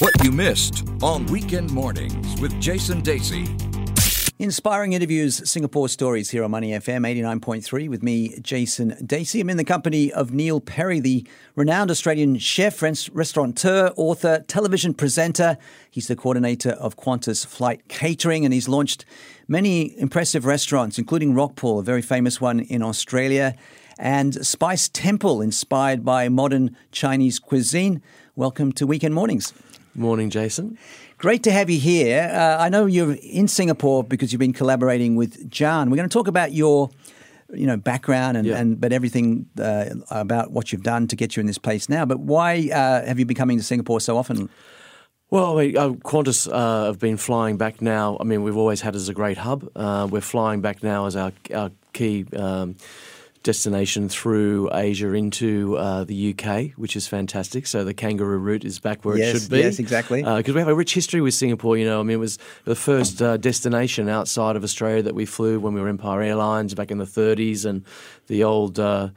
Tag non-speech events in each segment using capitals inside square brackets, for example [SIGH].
What you missed on Weekend Mornings with Jason Dasey. Inspiring interviews, Singapore stories here on Money FM 89.3 with me, Jason Dasey. I'm in the company of Neil Perry, the renowned Australian chef, restaurateur, author, television presenter. He's the coordinator of Qantas Flight Catering and he's launched many impressive restaurants, including Rockpool, a very famous one in Australia, and Spice Temple, inspired by modern Chinese cuisine. Welcome to Weekend Mornings. Morning, Jason. Great to have you here. Uh, I know you're in Singapore because you've been collaborating with John. We're going to talk about your you know background and, yeah. and but everything uh, about what you've done to get you in this place now. But why uh, have you been coming to Singapore so often? Well, I mean, uh, Qantas uh, have been flying back now. I mean, we've always had as a great hub. Uh, we're flying back now as our, our key um, destination through Asia into uh, the UK, which is fantastic. So the kangaroo route is back where yes, it should be. Yes, exactly. Because uh, we have a rich history with Singapore. You know, I mean, it was the first uh, destination outside of Australia that we flew when we were Empire Airlines back in the 30s, and the old uh,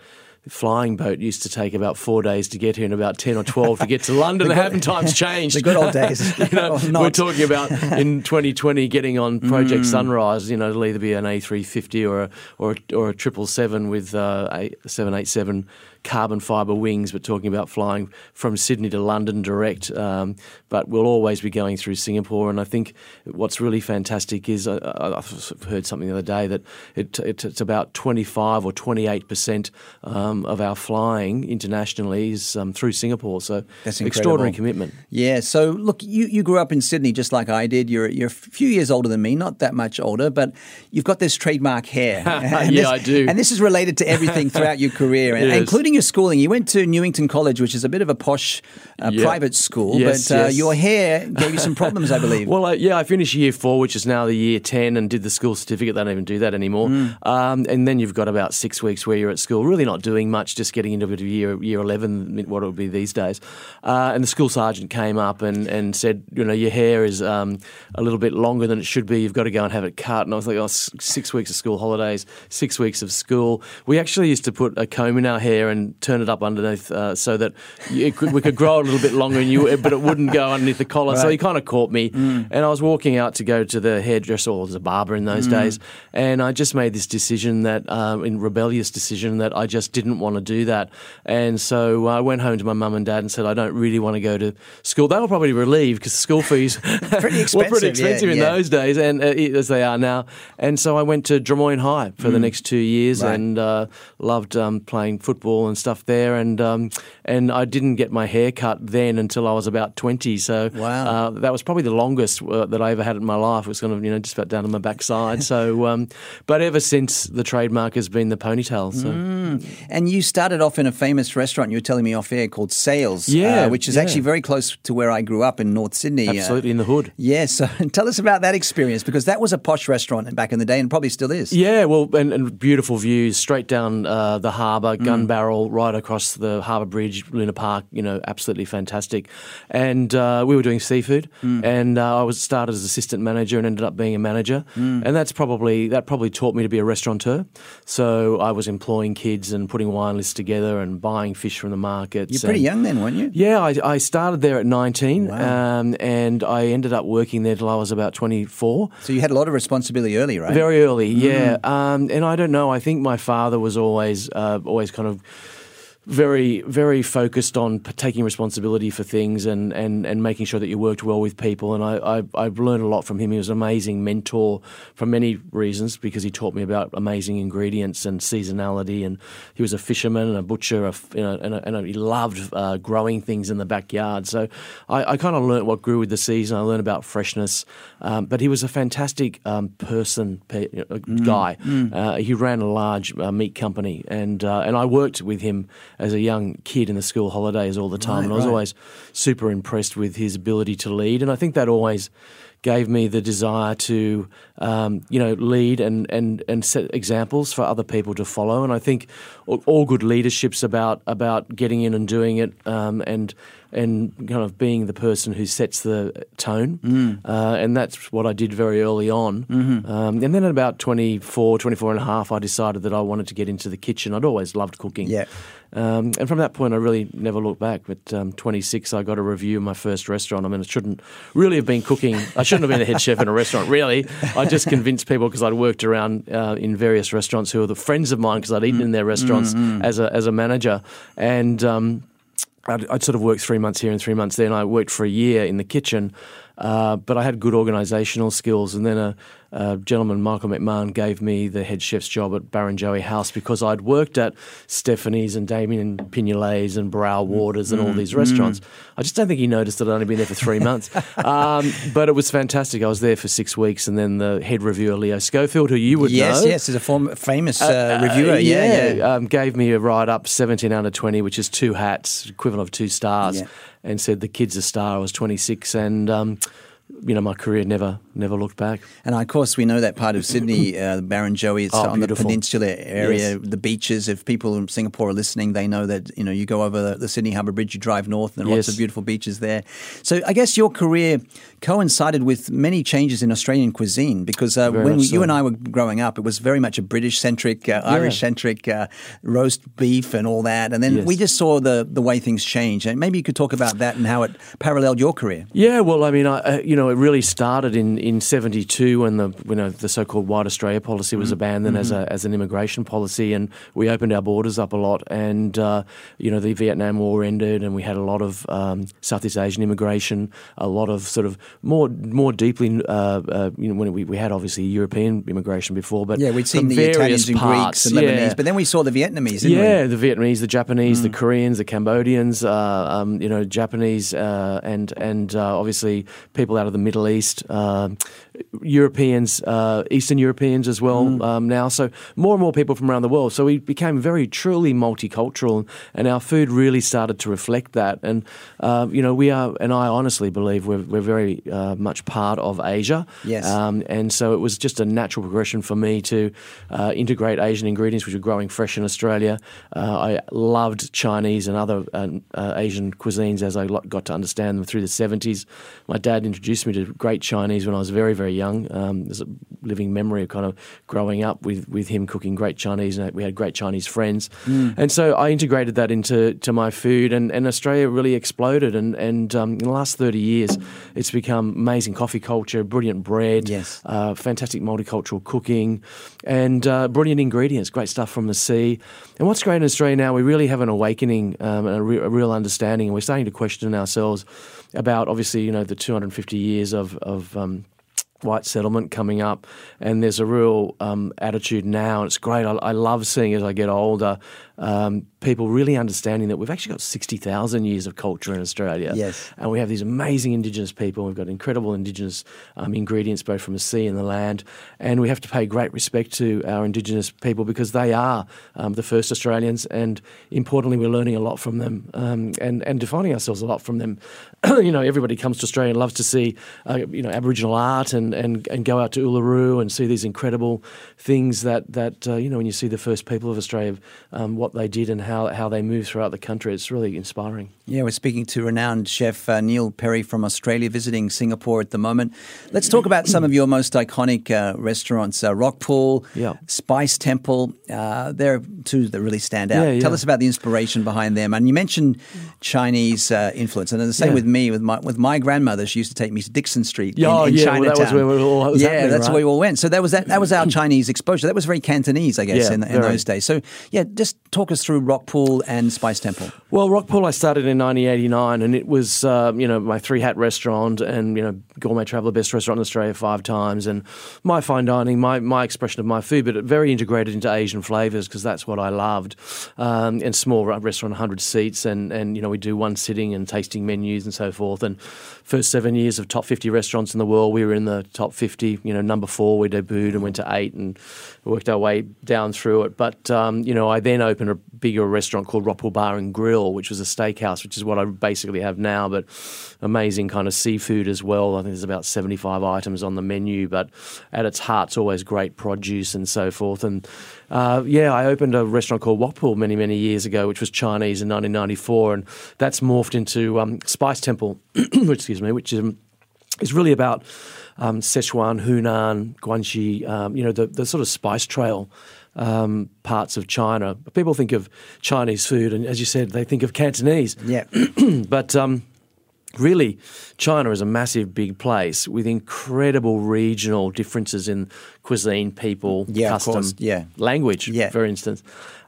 flying boat used to take about four days to get here and about 10 or 12 to get to London. [LAUGHS] good, haven't times changed? [LAUGHS] the good old days. [LAUGHS] you know, we're talking about in 2020 getting on Project mm. Sunrise, you know, it'll either be an A350 or a, or a, or a 777 with uh, a 787 carbon fibre wings, but talking about flying from Sydney to London direct. Um, but we'll always be going through Singapore. And I think what's really fantastic is uh, I've heard something the other day that it, it, it's about 25 or 28 percent um, of our flying internationally is um, through Singapore. So that's extraordinary commitment. Yeah. So look, you, you grew up in Sydney just like I did. You're you're a few years older than me, not that much older, but you've got this trademark hair. [LAUGHS] yeah, this, I do. And this is related to everything throughout your career, [LAUGHS] yes. including your schooling. You went to Newington College, which is a bit of a posh uh, yep. private school, yes, but uh, yes. your hair gave you some problems, I believe. [LAUGHS] well, uh, yeah, I finished year four, which is now the year 10, and did the school certificate. They don't even do that anymore. Mm. Um, and then you've got about six weeks where you're at school, really not doing much, just getting into year, year 11, what it would be these days. Uh, and the school sergeant came up and, and said, you know, your hair is um, a little bit longer than it should be. You've got to go and have it cut. And I was like, oh, six weeks of school holidays, six weeks of school. We actually used to put a comb in our hair and turn it up underneath uh, so that could, we could grow a little bit longer, and you, but it wouldn't go underneath the collar. Right. So he kind of caught me, mm. and I was walking out to go to the hairdresser or the barber in those mm. days, and I just made this decision that, um, in rebellious decision, that I just didn't want to do that, and so I went home to my mum and dad and said I don't really want to go to school. They were probably relieved because school fees [LAUGHS] pretty were pretty expensive yeah, in yeah. those days, and uh, as they are now. And so I went to Drummoyne High for mm. the next two years, right. and uh, loved um, playing football and stuff there, and um, and I didn't get my hair cut then until I was about 20. So wow. uh, that was probably the longest uh, that I ever had in my life. It was kind of, you know, just about down to my backside. so, [LAUGHS] um, but ever since the trademark has been the ponytail. So. Mm. And you started off in a famous restaurant you were telling me off air called Sails, uh, yeah, uh, which is yeah. actually very close to where I grew up in North Sydney. Uh, Absolutely, in the hood. Yes. Yeah, so [LAUGHS] tell us about that experience because that was a posh restaurant back in the day and probably still is. Yeah, well, and, and beautiful views straight down uh, the harbour, gun mm. barrel, right across the harbour bridge, Luna Park, you know, absolutely fantastic. And uh, we were doing seafood, mm. and uh, I was started as assistant manager and ended up being a manager. Mm. And that's probably that probably taught me to be a restaurateur. So I was employing kids and putting wine lists together and buying fish from the markets. You're pretty and, young then, weren't you? Yeah, I, I started there at 19, wow. um, and I ended up working there till I was about 24. So you had a lot of responsibility early, right? Very early, mm. yeah. Um, and I don't know. I think my father was always uh, always kind of very, very focused on taking responsibility for things and, and, and making sure that you worked well with people. And I, I, have learned a lot from him. He was an amazing mentor for many reasons because he taught me about amazing ingredients and seasonality. And he was a fisherman and a butcher, a, you know, and, a, and a, he loved uh, growing things in the backyard. So I, I kind of learned what grew with the season. I learned about freshness. Um, but he was a fantastic um, person, mm, guy. Mm. Uh, he ran a large uh, meat company, and uh, and I worked with him as a young kid in the school holidays all the time, right, and I was right. always super impressed with his ability to lead. And I think that always gave me the desire to, um, you know, lead and, and, and set examples for other people to follow. And I think all, good leadership's about about getting in and doing it, um, and and kind of being the person who sets the tone. Mm. Uh, and that's what I did very early on. Mm-hmm. Um, and then at about 24, 24 and a half, I decided that I wanted to get into the kitchen. I'd always loved cooking. Yeah. Um, and from that point, I really never looked back. But um, 26, I got a review in my first restaurant. I mean, it shouldn't really have been cooking. I shouldn't have been a head chef in a restaurant, really. I just convinced people because I'd worked around uh, in various restaurants who were the friends of mine because I'd eaten in their restaurants as, a, as a manager. And um, I'd, I'd sort of worked three months here and three months there, and I worked for a year in the kitchen. Uh, but I had good organisational skills, and then a, a gentleman, Michael McMahon, gave me the head chef's job at Barrenjoey House because I'd worked at Stephanie's and Damien Pignolets and Berowra Waters and all these restaurants. I just don't think he noticed that I'd only been there for three [LAUGHS] months. Um, but it was fantastic. I was there for six weeks, and then the head reviewer, Leo Schofield, who you would Yes, know. yes, yes, is a form, famous uh, reviewer. yeah, yeah. Um, gave me a write up 17 out of 20, which is two hats, equivalent of two stars, Yeah. and said the kid's a star. I was 26, and um, you know my career never never looked back. And of course, we know that part of Sydney, uh, Barrenjoey, it's [LAUGHS] Oh, on the beautiful. peninsula area, Yes. the beaches. If people in Singapore are listening, they know that you know you go over the, the Sydney Harbour Bridge, you drive north, and there are lots of beautiful beaches there. So I guess your career coincided with many changes in Australian cuisine because uh, when much you and I were growing up, it was very much a British centric, uh, Irish centric uh, roast beef and all that. And then Yes. we just saw the the way things change. And maybe you could talk about that and how it paralleled your career. Yeah, well, I mean, I, uh, you know, it really started in, in '72 when the you know the so-called White Australia policy was abandoned as a as an immigration policy, and we opened our borders up a lot, and uh, you know the Vietnam War ended, and we had a lot of um, Southeast Asian immigration, a lot of sort of more more deeply, uh, uh, you know, when we, we had obviously European immigration before, but Yeah, we'd seen the Italians and Greeks and Lebanese, yeah. but then we saw the Vietnamese, didn't we? Yeah, the Vietnamese, the Japanese, the Koreans, the Cambodians, uh, um, you know, Japanese, uh, and and uh, obviously people out of the Middle East, um Europeans, uh, Eastern Europeans as well um, now. So more and more people from around the world. So we became very truly multicultural, and our food really started to reflect that. And uh, you know, we are, and I honestly believe we're we're very uh, much part of Asia. Yes. Um, and so it was just a natural progression for me to uh, integrate Asian ingredients, which were growing fresh in Australia. Uh, I loved Chinese and other uh, uh, Asian cuisines as I got to understand them through the 70s. My dad introduced me to great Chinese when I was very, very young. Um, there's a living memory of kind of growing up with, with him cooking great Chinese, and we had great Chinese friends. And so I integrated that into to my food, and, and Australia really exploded. And, and um, in the last 30 years, it's become amazing coffee culture, brilliant bread, Yes. uh, fantastic multicultural cooking, and uh, brilliant ingredients, great stuff from the sea. And what's great in Australia now, we really have an awakening um, and a, re- a real understanding, and we're starting to question ourselves about obviously, you know, the 250 years of, of um, white settlement coming up, and there's a real um, attitude now, it's great. I, I love seeing as I get older, um, people really understanding that we've actually got 60,000 years of culture in Australia. Yes. And we have these amazing Indigenous people. We've got incredible Indigenous um, ingredients, both from the sea and the land. And we have to pay great respect to our Indigenous people because they are um, the first Australians. And importantly, we're learning a lot from them um, and, and defining ourselves a lot from them. [CLEARS THROAT] you know, everybody comes to Australia and loves to see, uh, you know, Aboriginal art and, and, and go out to Uluru and see these incredible things that, that uh, you know, when you see the first people of Australia, um, what they did and how, how they moved throughout the country, it's really inspiring. Yeah, we're speaking to renowned chef uh, Neil Perry from Australia, visiting Singapore at the moment. Let's talk about some of your most iconic uh, restaurants: uh, Rockpool, Yeah. Spice Temple. Uh, there are two that really stand out. Yeah, Tell us about the inspiration behind them. And you mentioned Chinese uh, influence, and the same Yeah. with me. With my with my grandmother, she used to take me to Dixon Street in, Oh, in yeah, well, that was where we all- it was yeah, that's right? where we all went. So that was that. That was our [CLEARS THROAT] Chinese exposure. That was very Cantonese, I guess, Yeah, in, in those days. So yeah, just talk us through Rockpool and Spice Temple. Well, Rockpool, I started in 1989, and it was, um, you know, my three hat restaurant and, you know, Gourmet Traveller Best Restaurant in Australia five times, and my fine dining, my, my expression of my food, but very integrated into Asian flavours because that's what I loved. Um, and small restaurant, 100 seats, and, and, you know, we do one sitting and tasting menus and so forth. And first seven years of top 50 restaurants in the world, we were in the the top 50. You know, number four we debuted and went to eight and worked our way down through it. But um, you know, I then opened a bigger restaurant called Rockpool Bar and Grill, which was a steakhouse, which is what I basically have now, but amazing kind of seafood as well. I think there's about 75 items on the menu, but at its heart, it's always great produce and so forth. And uh, yeah, I opened a restaurant called Wokpool many, many years ago, which was Chinese in 1994, and that's morphed into um, Spice Temple, which [CLEARS THROAT] excuse me, which is, is really about um, Sichuan, Hunan, Guangxi, um, you know, the, the sort of spice trail um, parts of China. People think of Chinese food, and as you said, they think of Cantonese. Yeah. [CLEARS THROAT] but um, really, China is a massive, big place with incredible regional differences in cuisine, people, Yeah, custom, yeah. language, Yeah. for instance.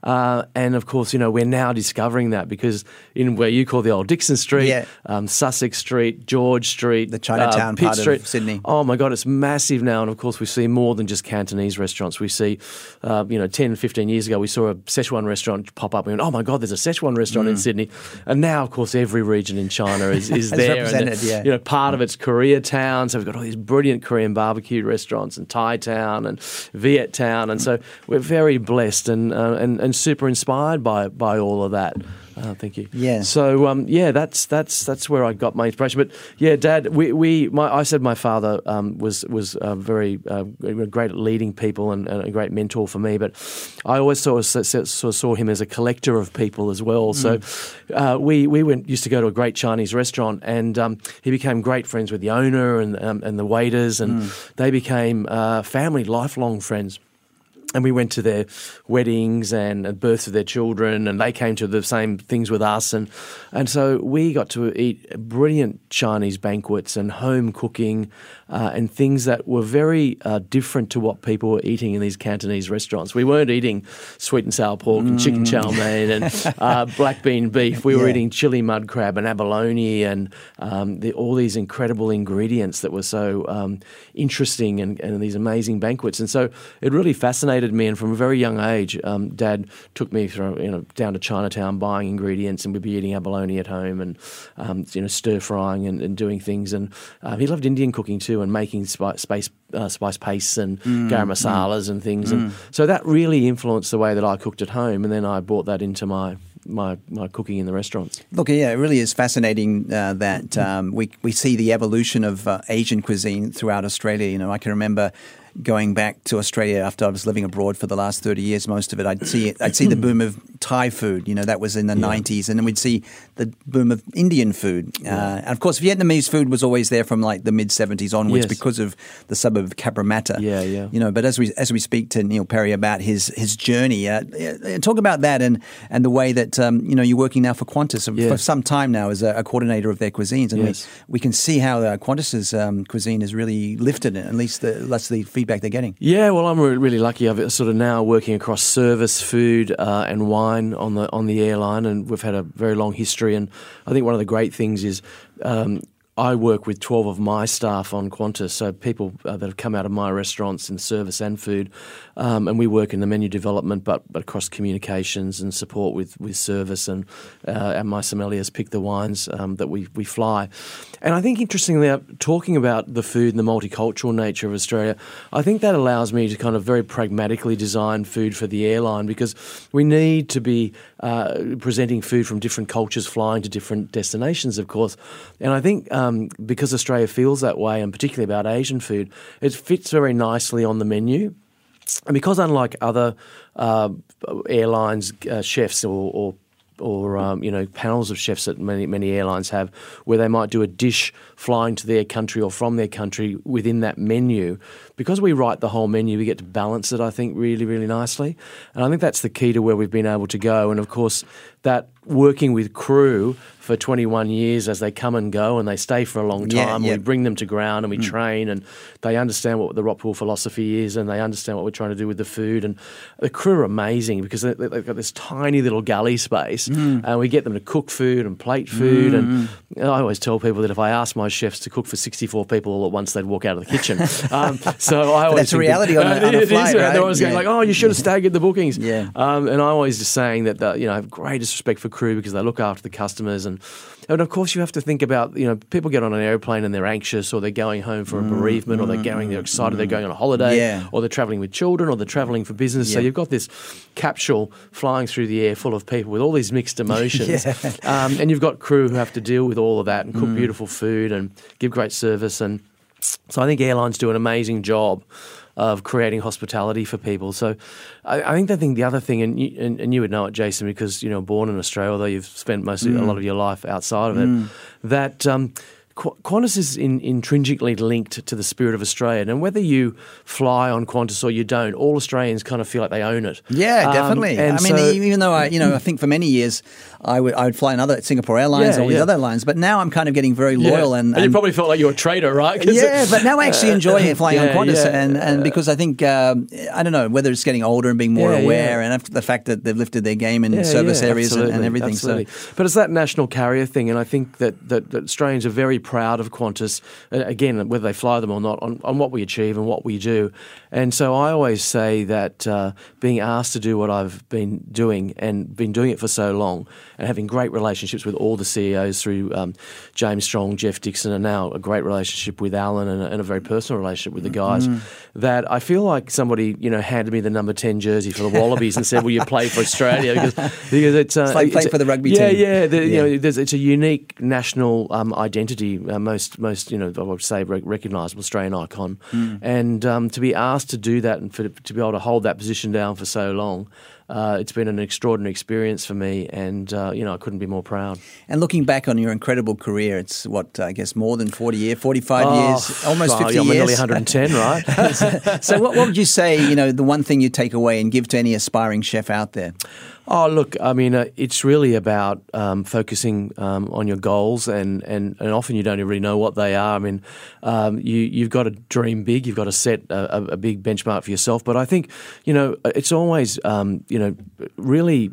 Uh, and of course, you know, we're now discovering that because in where you call the old Dixon Street, Yeah. um, Sussex Street, George Street, The Chinatown uh, Pitt part of Sydney. Oh my God, it's massive now. And of course, we see more than just Cantonese restaurants. We see, uh, you know, 10, 15 years ago, we saw a Szechuan restaurant pop up we went, oh my God, there's a Szechuan restaurant Mm. in Sydney. And now, of course, every region in China is, is [LAUGHS] there. represented, and, yeah. You know, part of it's Koreatown. So we've got all these brilliant Korean barbecue restaurants and Thai Town and Viet Town. And so we're very blessed and, uh, and, and super inspired by, by all of that. Uh, thank you. Yeah. So um, yeah, that's that's that's where I got my inspiration. But yeah, Dad, we, we my, I said my father um, was was uh, very uh, great at leading people and, and a great mentor for me. But I always sort of, sort of saw him as a collector of people as well. So uh, we we went used to go to a great Chinese restaurant, and um, he became great friends with the owner and um, and the waiters, and they became uh, family, lifelong friends and we went to their weddings and births of their children, and they came to the same things with us, and and so we got to eat brilliant Chinese banquets and home cooking, uh, and things that were very uh, different to what people were eating in these Cantonese restaurants. We weren't eating sweet and sour pork and chicken chow mein and uh, [LAUGHS] black bean beef. We were eating chili mud crab and abalone and um, the, all these incredible ingredients that were so um, interesting and, and these amazing banquets. And so it really fascinated me. And from a very young age, um, Dad took me through, you know, down to Chinatown buying ingredients, and we'd be eating abalone at home and um, you know stir frying and, and doing things. And uh, he loved Indian cooking too, and making spice, space, uh, spice pastes and garam masalas and things. And so that really influenced the way that I cooked at home. And then I brought that into my my, my cooking in the restaurants. Look, yeah, it really is fascinating uh, that um, we we see the evolution of uh, Asian cuisine throughout Australia. You know, I can remember going back to Australia after I was living abroad for the last thirty years. Most of it, I'd see it, I'd see the boom of Thai food. You know, that was in the nineties, and then we'd see the boom of Indian food. Uh, and of course, Vietnamese food was always there from like the mid seventies onwards Yes. because of the suburb of Cabramatta. Yeah, yeah. You know, but as we as we speak to Neil Perry about his his journey, uh, uh, talk about that and and the way that um, you know you're working now for Qantas for some time now as a, a coordinator of their cuisines, and Yes. we, we can see how uh, Qantas's um, cuisine has really lifted it. At least the, that's the feedback they're getting. Yeah, well, I'm really lucky. I've sort of now working across service, food, uh, and wine on the on the airline, and we've had a very long history. And I think one of the great things is. Um, I work with 12 of my staff on Qantas, so people uh, that have come out of my restaurants in service and food, um, and we work in the menu development, but, but across communications and support with, with service, and uh, and my sommeliers pick the wines um, that we, we fly. And I think interestingly, uh, talking about the food and the multicultural nature of Australia, I think that allows me to kind of very pragmatically design food for the airline because we need to be uh, presenting food from different cultures, flying to different destinations, of course. And I think um, because Australia feels that way, and particularly about Asian food, it fits very nicely on the menu. And because unlike other uh, airlines, uh, chefs or, or or um, you know panels of chefs that many many airlines have, where they might do a dish flying to their country or from their country within that menu. Because we write the whole menu, we get to balance it. I think really really nicely, and I think that's the key to where we've been able to go. And of course, that working with crew for 21 years as they come and go and they stay for a long time. yeah. We bring them to ground and we train and they understand what the Rockpool philosophy is and they understand what we're trying to do with the food. And the crew are amazing because they, they've got this tiny little galley space and we get them to cook food and plate food. And I always tell people that if I asked my chefs to cook for 64 people all at once, they'd walk out of the kitchen. [LAUGHS] um, so I always that's a think that- reality on a- on a [LAUGHS] It is, flight, right? They're always going like, oh, you should have staggered the bookings. Yeah. Um, and I'm always just saying that, the, you know, I have greatest respect for crew because they look after the customers and and and of course you have to think about you know people get on an airplane and they're anxious or they're going home for a bereavement or they're going they're excited they're going on a holiday Yeah. or they're traveling with children or they're traveling for business. So you've got this capsule flying through the air full of people with all these mixed [LAUGHS] emotions, um, and you've got crew who have to deal with all of that and cook Mm. beautiful food and give great service. And so I think airlines do an amazing job of creating hospitality for people. So I, I think the thing, the other thing, and you, and, and you would know it, Jason, because you know born in Australia, although you've spent most of, a lot of your life outside of it, that. Um, Qu- Qantas is in, intrinsically linked to the spirit of Australia, and whether you fly on Qantas or you don't, all Australians kind of feel like they own it. Yeah, Um, definitely. and I mean, so- even though I, you know, I think for many years I would I would fly another Singapore Airlines Yeah, all these yeah. other airlines, but now I'm kind of getting very Yeah. loyal and, you probably felt like you were a traitor, right? yeah, but now I actually enjoy [LAUGHS] flying on Qantas, and, and because I think um, I don't know whether it's getting older and being more aware, and after the fact that they've lifted their game in service areas and, and everything. absolutely. So but it's that national carrier thing, and I think that, that, that Australians are very proud of Qantas. uh, Again, whether they fly them or not, on, on what we achieve and what we do. And so I always say that uh, being asked to do what I've been doing and been doing it for so long, and having great relationships with all the CEOs through um, James Strong, Geoff Dixon, and now a great relationship with Alan and a, and a very personal relationship with the guys. Mm. That I feel like somebody you know handed me the number ten jersey for the Wallabies and said, "Will you play for Australia?" Because because it's, uh, It's like playing for the rugby yeah, team. Yeah, the, Yeah. You know, there's, it's a unique national um, identity. Uh, most most you know I would say rec- recognisable Australian icon, Hmm. and um, to be asked to do that and for, to be able to hold that position down for so long. Uh, it's been an extraordinary experience for me, and uh, you know I couldn't be more proud. And looking back on your incredible career, it's what I guess more than forty years, forty-five Oh, years, almost oh, fifty yeah, I'm years. nearly 110, right? [LAUGHS] so, what, what would you say? You know, the one thing you take away and give to any aspiring chef out there? Oh, look, I mean, uh, it's really about um, focusing um, on your goals, and, and, and often you don't really know what they are. I mean, um, you, you've got to dream big, you've got to set a, a, a big benchmark for yourself. But I think, you know, it's always, um, you know, really.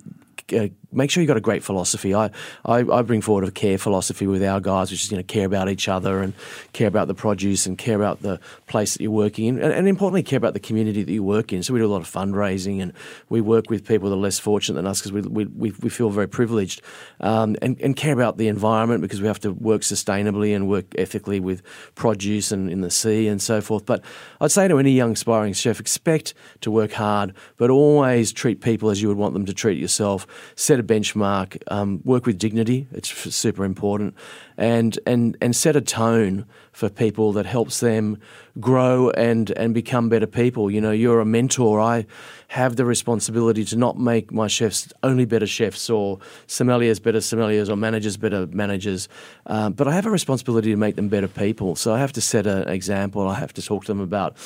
Uh, make sure you've got a great philosophy. I, I, I bring forward a care philosophy with our guys, which is you know care about each other and care about the produce and care about the place that you're working in, and, and importantly care about the community that you work in. So we do a lot of fundraising and we work with people that are less fortunate than us because we, we, we, we feel very privileged, um, and, and care about the environment because we have to work sustainably and work ethically with produce and in the sea and so forth. But I'd say to any young aspiring chef, expect to work hard, but always treat people as you would want them to treat yourself. Set a benchmark, um, work with dignity. It's super important, and and and set a tone for people that helps them grow and and become better people. You know, you're a mentor. I have the responsibility to not make my chefs only better chefs or sommeliers better sommeliers or managers better managers, um, but I have a responsibility to make them better people. So I have to set an example. I have to talk to them about,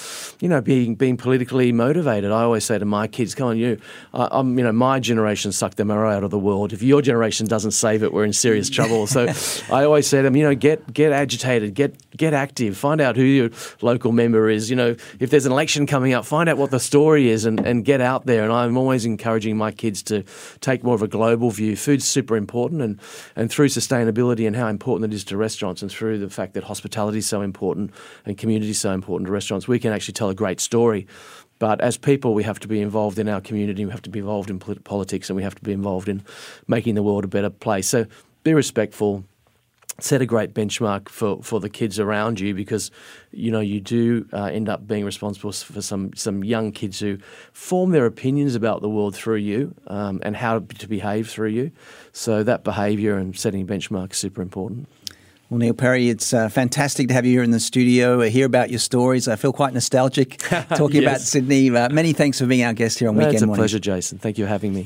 you know, being being politically motivated. I always say to my kids, "Come on, you, I, I'm, you know, my generation sucked the marrow out of the world. If your generation doesn't save it, we're in serious trouble." So [LAUGHS] I always say to them, you know, get get agitated, get get active, find out who your local member is. You know, if there's an election coming up, find out what the story is and, and get out there. And I'm always encouraging my kids to take more of a global view. Food's super important, and and through sustainability and how important it is to restaurants, and through the fact that hospitality is so important and community is so important to restaurants, we can actually tell a great story. But as people, we have to be involved in our community. We have to be involved in polit- politics, and we have to be involved in making the world a better place. So be respectful, set a great benchmark for, for the kids around you because you know you do uh, end up being responsible for some some young kids who form their opinions about the world through you um, and how to behave through you. So that behaviour and setting a benchmark is super important. Well, Neil Perry, it's uh, fantastic to have you here in the studio, uh, hear about your stories. I feel quite nostalgic [LAUGHS] talking about Sydney. Uh, many thanks for being our guest here on It's Weekend It's a Morning. pleasure, Jason. Thank you for having me.